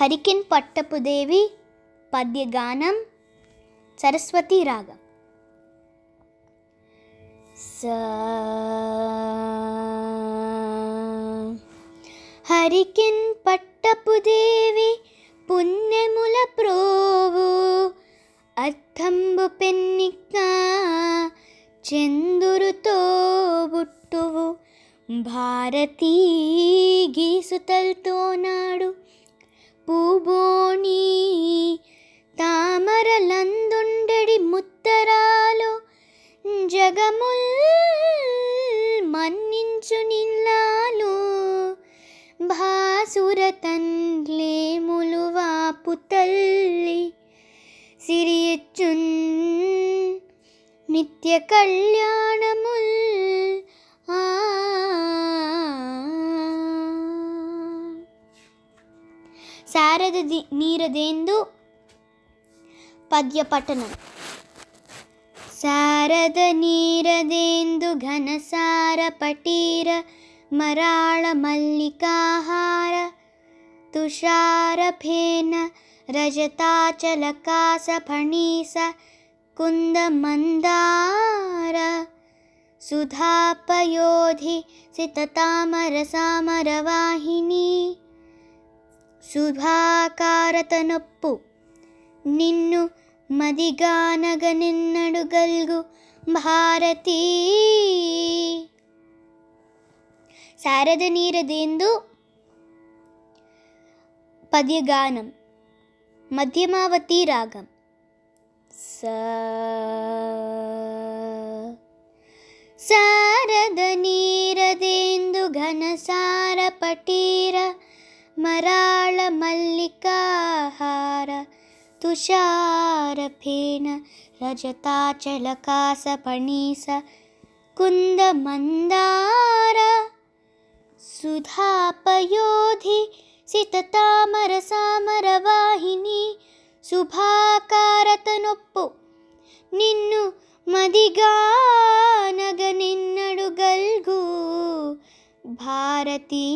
హరికిన్ పట్టపుదేవి పద్యగానం సరస్వతి రాగం. హరికిన్ పట్టపుదేవి పుణ్యముల ప్రోవు అర్థంబు పెన్నిక్క చందురుతో బుట్టువు భారతీ గీసుతల్తో నాడు పూబోణి తామరలందుండెడి ముత్తరాలు జగముల్ మన్నించు నిల్లాలు భాసుర తండ్లేములు వాపు తల్లి సిరియచ్చున్ నిత్య కళ్యాణముల్ ु पद्यपटन शारदनीरदेन्दु घनसार पटीर मराळमल्लिकाहार तुषारफेन रजताचलकास फणीस कुन्द मन्दार सुधापयोधि सिततामरसामरवाहि మందార సుధాపయోధి సితతామర సామర వాహిని శుభాకారతనొప్పు నిన్ను మదిగానగ నిన్నడు గల్గు భారతీ శారద నీరదేందు పద్యగానం మధ్యమావతి రాగం సా శారద तुषारफेन रजताचलकासपणीस कुन्दमन्दार सुधापयोधि सिततामरसामरवाहिनी सुभाकारतनोप्पु निन्नु मदिगानगनिन्नडु गल्गू भारती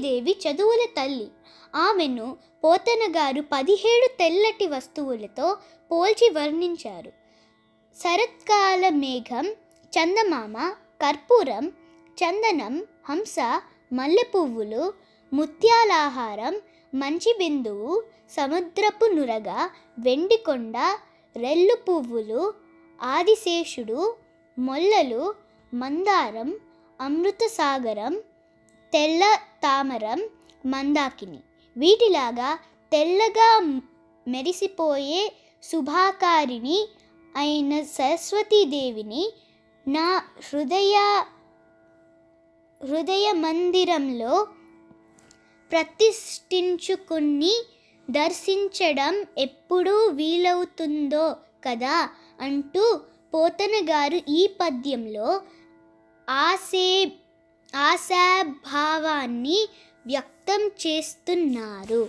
నిన్ను చదువుల తల్లి. ఆమెను పోతన గారు పదిహేడు తెల్లటి వస్తువులతో పోల్చి వర్ణించారు. శరత్కాల మేఘం చందమామ కర్పూరం చందనం హంస మల్లె పువ్వులు ముత్యాలాహారం మంచి బిందువు సముద్రపు నురగ వెండికొండ రెల్లు పువ్వులు ఆదిశేషుడు మొల్లలు మందారం అమృతసాగరం తెల్ల తామరం మందాకిని. వీటిలాగా తెల్లగా మెరిసిపోయే శుభాకారిణి అయిన సరస్వతీదేవిని నా హృదయ హృదయ మందిరంలో ప్రతిష్ఠించుకుని దర్శించడం ఎప్పుడు వీలవుతుందో కదా అంటూ పోతన గారు ఈ పద్యంలో ఆసే ఆశాభావాన్ని వ్యక్తం చేస్తున్నారు.